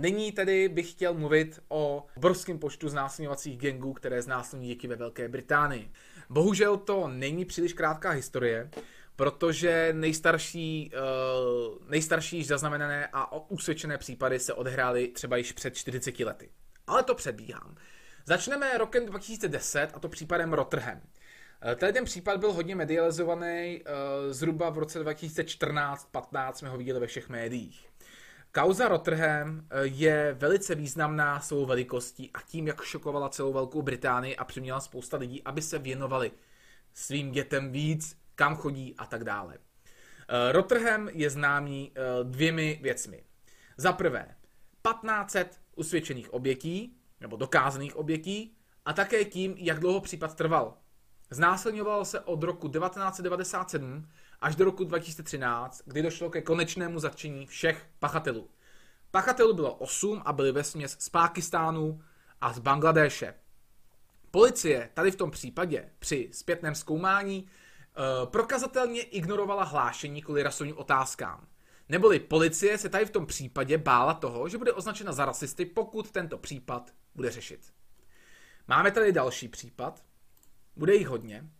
Nyní tedy bych chtěl mluvit o obrovském počtu znásilňovacích gangů, které znásilní děti ve Velké Británii. Bohužel to není příliš krátká historie, protože nejstarší, uh, nejstarší zaznamenané a usvědčené případy se odehrály třeba již před 40 lety. Ale to předbíhám. Začneme rokem 2010 a to případem Rotterdam. Eh, Tady ten případ byl hodně medializovaný, uh, zhruba v roce 2014-15 jsme ho viděli ve všech médiích. Kauza Rotterdam je velice významná svou velikostí a tím, jak šokovala celou Velkou Británii a přiměla spousta lidí, aby se věnovali svým dětem víc, kam chodí a tak dále. Eh, Rotterdam je známý eh, dvěmi věcmi. Za prvé, 1500 usvědčených obětí, nebo dokázaných obětí, a také tím, jak dlouho případ trval. Znásilňovalo se od roku 1997 až do roku 2013, kdy došlo ke konečnému zatčení všech pachatelů. Pachatelů bylo 8 a byli ve směs z Pákistánu a z Bangladéše. Policie tady v tom případě při zpětném zkoumání uh, prokazatelně ignorovala hlášení kvůli rasovým otázkám. Neboli policie se tady v tom případě bála toho, že bude označena za rasisty, pokud tento případ bude řešit. Máme tady další případ, bude jich hodně.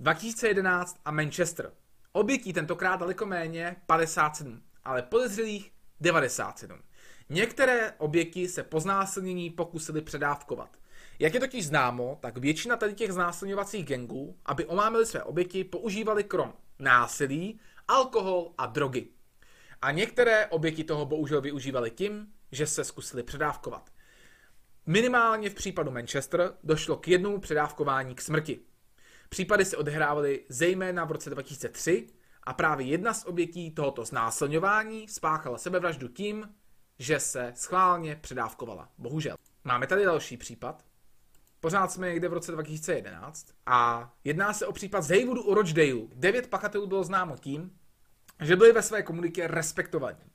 2011 a Manchester. Obětí tentokrát daleko méně 57, ale podezřelých 97. Některé oběti se po znásilnění pokusili předávkovat. Jak je totiž známo, tak většina tady těch znásilňovacích gangů, aby omámili své oběti, používali krom násilí, alkohol a drogy. A některé oběti toho bohužel využívali tím, že se zkusili předávkovat. Minimálně v případu Manchester došlo k jednomu předávkování k smrti. Případy se odehrávaly zejména v roce 2003 a právě jedna z obětí tohoto znásilňování spáchala sebevraždu tím, že se schválně předávkovala. Bohužel. Máme tady další případ. Pořád jsme někde v roce 2011 a jedná se o případ z Haywoodu u Rochdale. Devět pachatelů bylo známo tím, že byli ve své komunitě respektovaní.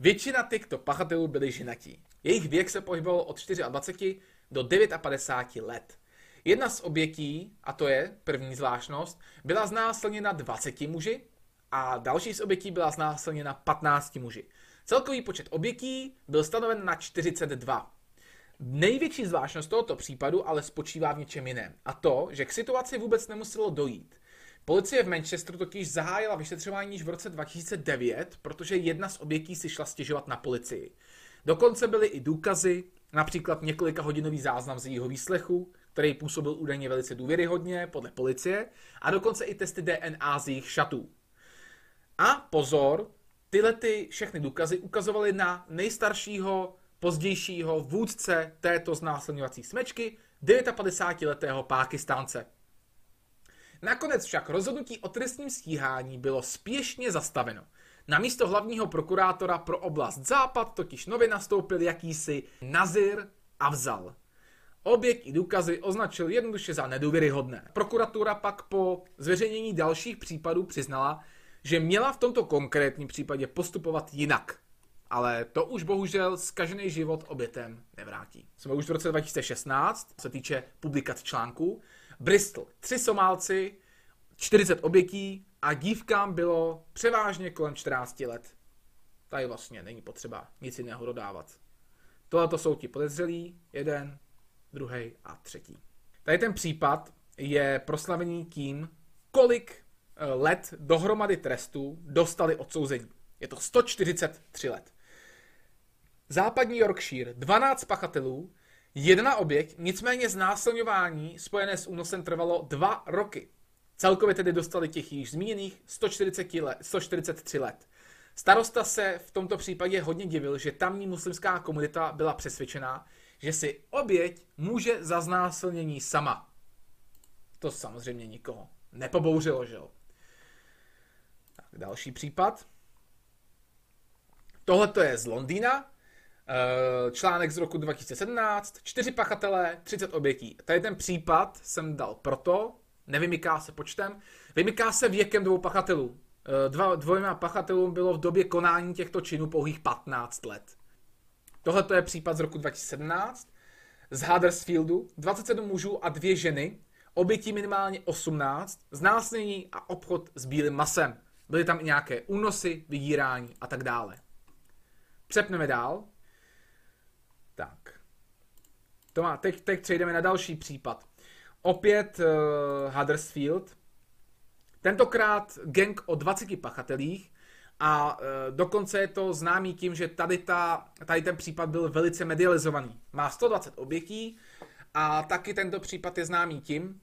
Většina těchto pachatelů byli ženatí. Jejich věk se pohyboval od 24 do 59 let. Jedna z obětí, a to je první zvláštnost, byla znásilněna 20 muži a další z obětí byla znásilněna 15 muži. Celkový počet obětí byl stanoven na 42. Největší zvláštnost tohoto případu ale spočívá v něčem jiném. A to, že k situaci vůbec nemuselo dojít. Policie v Manchesteru totiž zahájila vyšetřování již v roce 2009, protože jedna z obětí si šla stěžovat na policii. Dokonce byly i důkazy, například několika hodinový záznam z jejího výslechu, který působil údajně velice důvěryhodně podle policie, a dokonce i testy DNA z jejich šatů. A pozor, tyhle ty všechny důkazy ukazovaly na nejstaršího, pozdějšího vůdce této znásilňovací smečky, 59-letého Pákistánce. Nakonec však rozhodnutí o trestním stíhání bylo spěšně zastaveno. Na místo hlavního prokurátora pro oblast Západ totiž nově nastoupil jakýsi Nazir Avzal. Oběť i důkazy označil jednoduše za nedůvěryhodné. Prokuratura pak po zveřejnění dalších případů přiznala, že měla v tomto konkrétním případě postupovat jinak. Ale to už bohužel zkažený život obětem nevrátí. Jsme už v roce 2016, co se týče publikace článků. Bristol, tři Somálci, 40 obětí a dívkám bylo převážně kolem 14 let. Tady vlastně není potřeba nic jiného dodávat. Tohle to jsou ti podezřelí, jeden, druhý a třetí. Tady ten případ je proslavený tím, kolik eh, let dohromady trestů dostali odsouzení. Je to 143 let. Západní Yorkshire, 12 pachatelů, jedna oběť, nicméně znásilňování spojené s únosem trvalo dva roky. Celkově tedy dostali těch již zmíněných 140 let, 143 let. Starosta se v tomto případě hodně divil, že tamní muslimská komunita byla přesvědčená, že si oběť může za znásilnění sama. To samozřejmě nikoho nepobouřilo, že jo. Tak, další případ. Tohle to je z Londýna, článek z roku 2017, čtyři pachatelé, 30 obětí. Tady ten případ jsem dal proto, nevymyká se počtem, vymyká se věkem dvou pachatelů. Eh, dva, dvojma pachatelům bylo v době konání těchto činů pouhých 15 let. Tohle je případ z roku 2017 z Huddersfieldu, 27 mužů a dvě ženy, obětí minimálně 18, znásilnění a obchod s bílým masem. Byly tam i nějaké únosy, vydírání a tak dále. Přepneme dál. Tak. To má, teď, teď přejdeme na další případ. Opět uh, Huddersfield. Tentokrát gang o 20 pachatelích a uh, dokonce je to známý tím, že tady, ta, tady ten případ byl velice medializovaný. Má 120 obětí a taky tento případ je známý tím,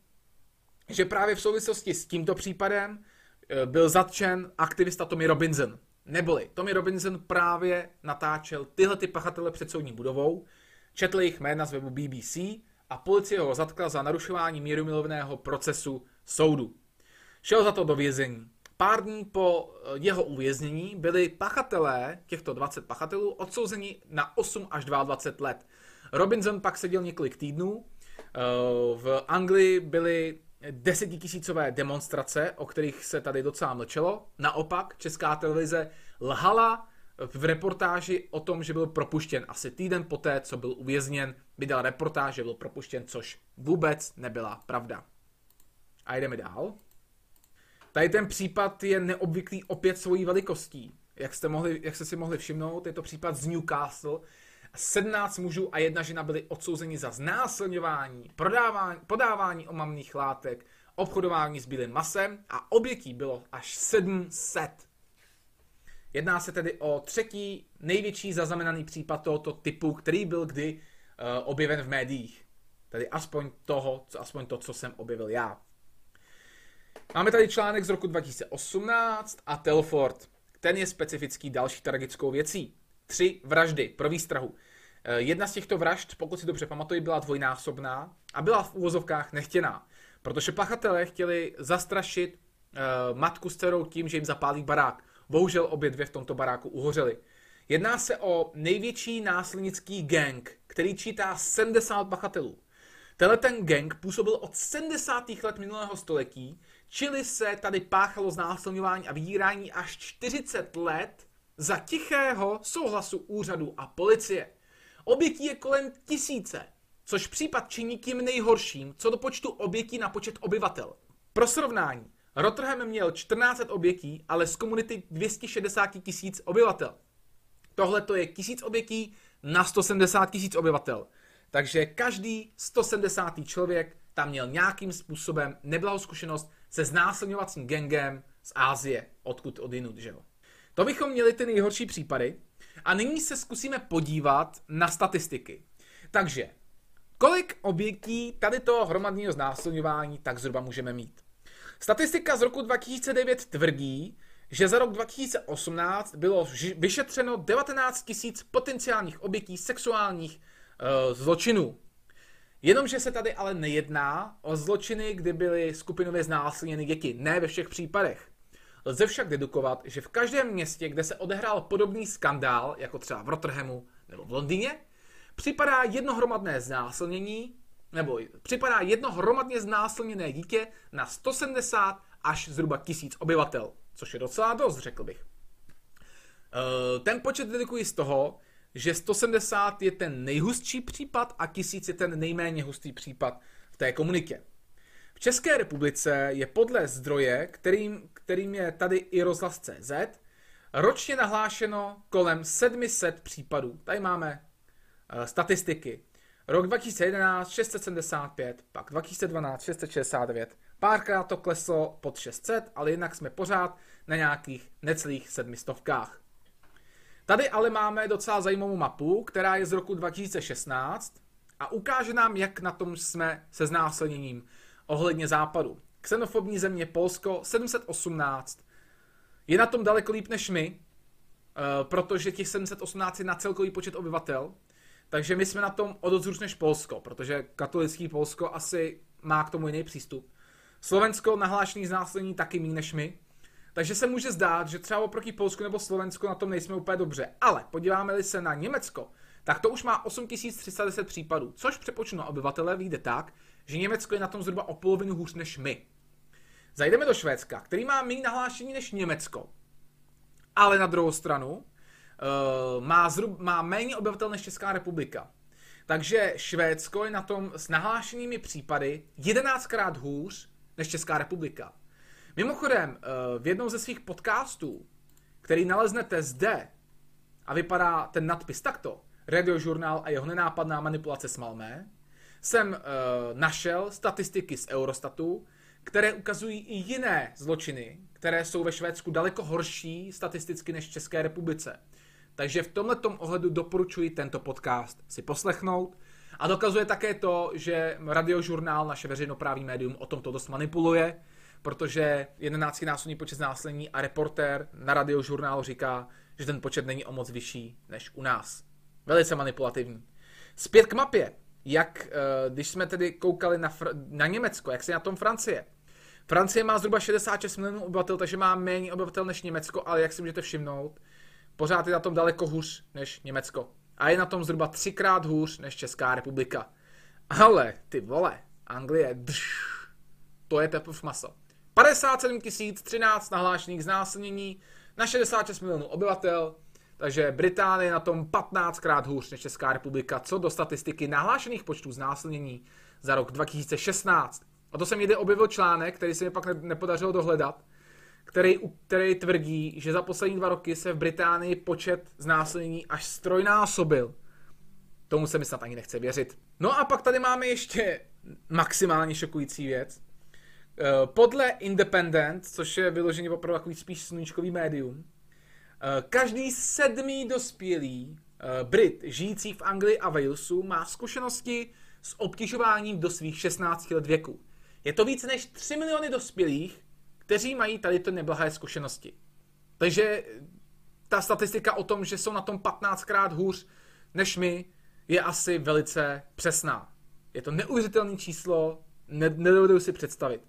že právě v souvislosti s tímto případem uh, byl zatčen aktivista Tommy Robinson. Neboli Tommy Robinson právě natáčel tyhle ty pachatele před soudní budovou, četl jejich jména z webu BBC a policie ho zatkla za narušování mírumilovného procesu soudu. Šel za to do vězení. Pár dní po eh, jeho uvěznění byli pachatelé, těchto 20 pachatelů, odsouzeni na 8 až 22 let. Robinson pak seděl několik týdnů. Eh, v Anglii byly desetitisícové demonstrace, o kterých se tady docela mlčelo. Naopak, česká televize lhala v reportáži o tom, že byl propuštěn asi týden poté, co byl uvězněn, vydal reportáž, že byl propuštěn, což vůbec nebyla pravda. A jdeme dál. Tady ten případ je neobvyklý opět svojí velikostí. Jak jste, mohli, jak jste si mohli všimnout, je to případ z Newcastle. 17 mužů a jedna žena byli odsouzeni za znásilňování, prodávání, podávání omamných látek, obchodování s bílým masem a obětí bylo až 700. Jedná se tedy o třetí největší zaznamenaný případ tohoto typu, který byl kdy uh, objeven v médiích. Tedy aspoň toho, co, aspoň to, co jsem objevil já. Máme tady článek z roku 2018 a Telford. Ten je specifický další tragickou věcí. Tři vraždy pro výstrahu. Eh, jedna z těchto vražd, pokud si dobře pamatuju, byla dvojnásobná a byla v úvozovkách nechtěná, protože pachatelé chtěli zastrašit uh, matku s dcerou tím, že jim zapálí barák. Bohužel obě dvě v tomto baráku uhořely. Jedná se o největší násilnický gang, který čítá 70 pachatelů. Tenhle ten gang působil od 70. let minulého století, čili se tady páchalo znásilňování a vydírání až 40 let za tichého souhlasu úřadu a policie. Obětí je kolem tisíce, což případ činí tím nejhorším, co do počtu obětí na počet obyvatel. Pro srovnání, Rotterdam měl 14 obětí, ale z komunity 260 tisíc obyvatel. Tohle to je tisíc obětí na 170 tisíc obyvatel. Takže každý 170. člověk tam měl nějakým způsobem neblahou zkušenost se znásilňovacím gengem z Ázie, odkud odinut, že jo. To bychom měli ty nejhorší případy. A nyní se zkusíme podívat na statistiky. Takže, kolik obětí tady toho hromadného znásilňování tak zhruba můžeme mít? Statistika z roku 2009 tvrdí, že za rok 2018 bylo vyšetřeno 19 000 potenciálních obětí sexuálních uh, zločinů. Jenomže se tady ale nejedná o zločiny, kdy byly skupinově znásilněny děti. Ne ve všech případech. Lze však dedukovat, že v každém městě, kde se odehrál podobný skandál, jako třeba v Rotterhamu nebo v Londýně, připadá jedno hromadné znásilnění, nebo připadá jedno hromadně znásilněné dítě na 170 až zhruba tisíc obyvatel, což je docela dost, řekl bych. Eh, ten počet dedikuji z toho, že 170 je ten nejhustší případ a 1000 je ten nejméně hustý případ v té komunitě. V České republice je podle zdroje, kterým, kterým je tady i rozhlas.cz, ročně nahlášeno kolem 700 případů. Tady máme uh, statistiky. Rok 2011 675, pak 2012 669. Párkrát to kleslo pod 600, ale jinak jsme pořád na nějakých necelých sedmistovkách. Tady ale máme docela zajímavou mapu, která je z roku 2016 a ukáže nám, jak na tom jsme se znásilněním ohledně západu. Xenofobní země Polsko 718. Je na tom daleko líp než my, eh, protože těch 718 je na celkový počet obyvatel. Takže my jsme na tom o dost než Polsko, protože katolický Polsko asi má k tomu jiný přístup. Slovensko nahlášený znásilnění taky méně než my. Takže se může zdát, že třeba oproti Polsku nebo Slovensku na tom nejsme úplně dobře. Ale podíváme-li se na Německo, tak to už má 8310 případů, což přepočnu obyvatele vyjde tak, že Německo je na tom zhruba o polovinu hůř než my. Zajdeme do Švédska, který má méně nahlášení než Německo. Ale na druhou stranu má, zhrub, má méně obyvatel než Česká republika. Takže Švédsko je na tom s nahlášenými případy 11krát hůř než Česká republika. Mimochodem, uh, v jednom ze svých podcastů, který naleznete zde, a vypadá ten nadpis takto, radiožurnál a jeho nenápadná manipulace s Malmé, jsem uh, našel statistiky z Eurostatu, které ukazují i jiné zločiny, které jsou ve Švédsku daleko horší statisticky než v České republice. Takže v tomto ohledu doporučuji tento podcast si poslechnout. A dokazuje také to, že radiožurnál, naše veřejnoprávní médium, o tomto dost manipuluje, protože 11 násobný počet znásilnění a reportér na radiožurnálu říká, že ten počet není o moc vyšší než u nás. Velice manipulativní. Zpět k mapě. Jak, eh, když jsme tedy koukali na, Fr- na Německo, jak se na tom Francie. Francie má zhruba 66 milionů obyvatel, takže má méně obyvatel než Německo, ale jak si můžete všimnout, pořád je na tom daleko hůř než Německo. A je na tom zhruba třikrát hůř než Česká republika. Ale ty vole, Anglie, dš, to je teprve maso. 57 013 nahlášených znásilnění na 66 milionů obyvatel, takže Británie na tom 15 krát hůř než Česká republika, co do statistiky nahlášených počtů znásilnění za rok 2016. A to jsem někde objevil článek, který se mi pak nepodařilo dohledat, který, který tvrdí, že za poslední dva roky se v Británii počet znásilnění až strojnásobil. Tomu se mi snad ani nechce věřit. No a pak tady máme ještě maximálně šokující věc. Eh, podle Independent, což je vyloženě opravdu takový spíš sluníčkový médium, eh, každý sedmý dospělý eh, Brit žijící v Anglii a Walesu má zkušenosti s obtěžováním do svých 16 let věku. Je to více než 3 miliony dospělých, kteří mají tady ty neblahé zkušenosti. Takže ta statistika o tom, že jsou na tom 15krát hůř než my, je asi velice přesná. Je to neuvěřitelné číslo, ne, nedovedu si představit.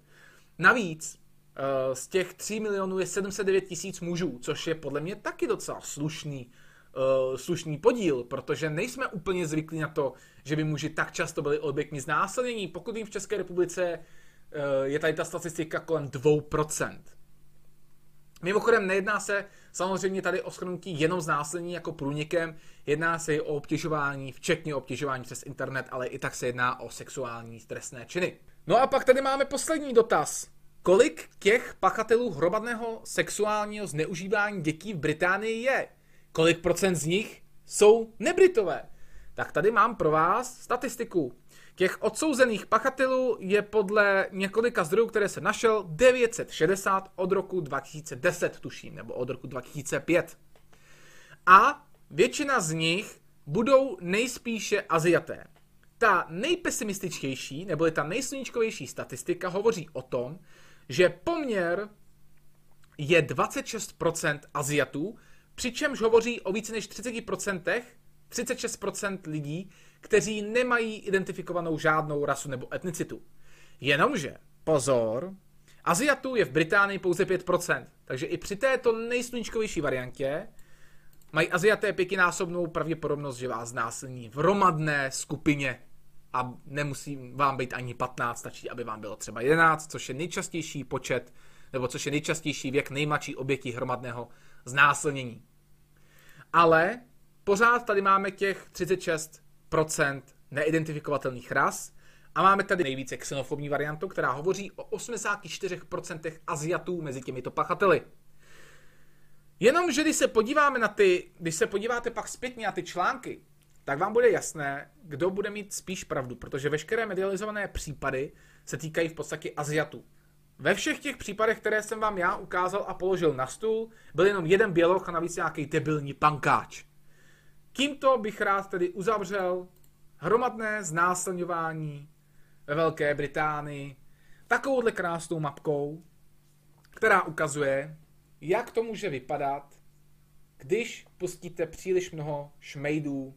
Navíc uh, z těch 3 milionů je 709 tisíc mužů, což je podle mě taky docela slušný, uh, slušný podíl, protože nejsme úplně zvyklí na to, že by muži tak často byli oběťmi znásilnění. Pokud vím v České republice Eh, je tady ta statistika kolem 2%. Mimochodem nejedná se samozřejmě tady o schrnutí jenom znásilnění jako průnikem, jedná se i o obtěžování, včetně obtěžování přes internet, ale i tak se jedná o sexuální trestné činy. No a pak tady máme poslední dotaz. Kolik těch pachatelů hromadného sexuálního zneužívání dětí v Británii je? Kolik procent z nich jsou nebritové? Tak tady mám pro vás statistiku. Těch odsouzených pachatelů je podle několika zdrojů, které se našel, 960 od roku 2010, tuším, nebo od roku 2005. A většina z nich budou nejspíše Aziaté. Ta nejpesimističtější, nebo ta nejsluníčkovější statistika hovoří o tom, že poměr je 26% Aziatů, přičemž hovoří o více než 30%, 36% lidí, kteří nemají identifikovanou žádnou rasu nebo etnicitu. Jenomže, pozor, Aziatů je v Británii pouze 5%, takže i při této nejsluníčkovější variantě mají Aziaté pětinásobnou pravděpodobnost, že vás znásilní v hromadné skupině a nemusí vám být ani 15, stačí, aby vám bylo třeba 11, což je nejčastější počet, nebo což je nejčastější věk nejmladší obětí hromadného znásilnění. Ale pořád tady máme těch 36 neidentifikovatelných ras a máme tady nejvíce xenofobní variantu, která hovoří o 84% Aziatů mezi těmito pachateli. Jenomže když se podíváme na ty, když se podíváte pak zpětně na ty články, tak vám bude jasné, kdo bude mít spíš pravdu, protože veškeré medializované případy se týkají v podstatě Aziatů. Ve všech těch případech, které jsem vám já ukázal a položil na stůl, byl jenom jeden běloch a navíc nějaký debilní pankáč. Tímto bych rád tedy uzavřel hromadné znásilňování ve Velké Británii takovouhle krásnou mapkou, která ukazuje, jak to může vypadat, když pustíte příliš mnoho šmejdů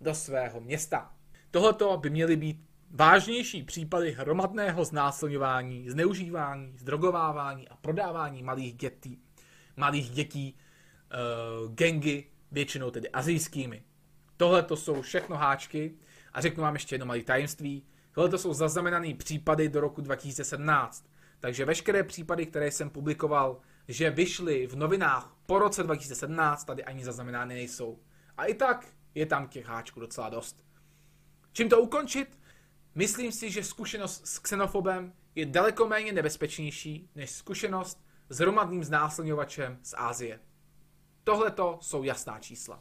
do svého města. Tohleto by měly být vážnější případy hromadného znásilňování, zneužívání, zdrogovávání a prodávání malých dětí, malých dětí, uh, gengy většinou tedy azijskými. Tohle to jsou všechno háčky a řeknu vám ještě jedno malé tajemství. Tohle to jsou zaznamenané případy do roku 2017. Takže veškeré případy, které jsem publikoval, že vyšly v novinách po roce 2017, tady ani zaznamenány nejsou. A i tak je tam těch háčků docela dost. Čím to ukončit? Myslím si, že zkušenost s xenofobem je daleko méně nebezpečnější než zkušenost s hromadným znásilňovačem z Ázie. Tohle to jsou jasná čísla.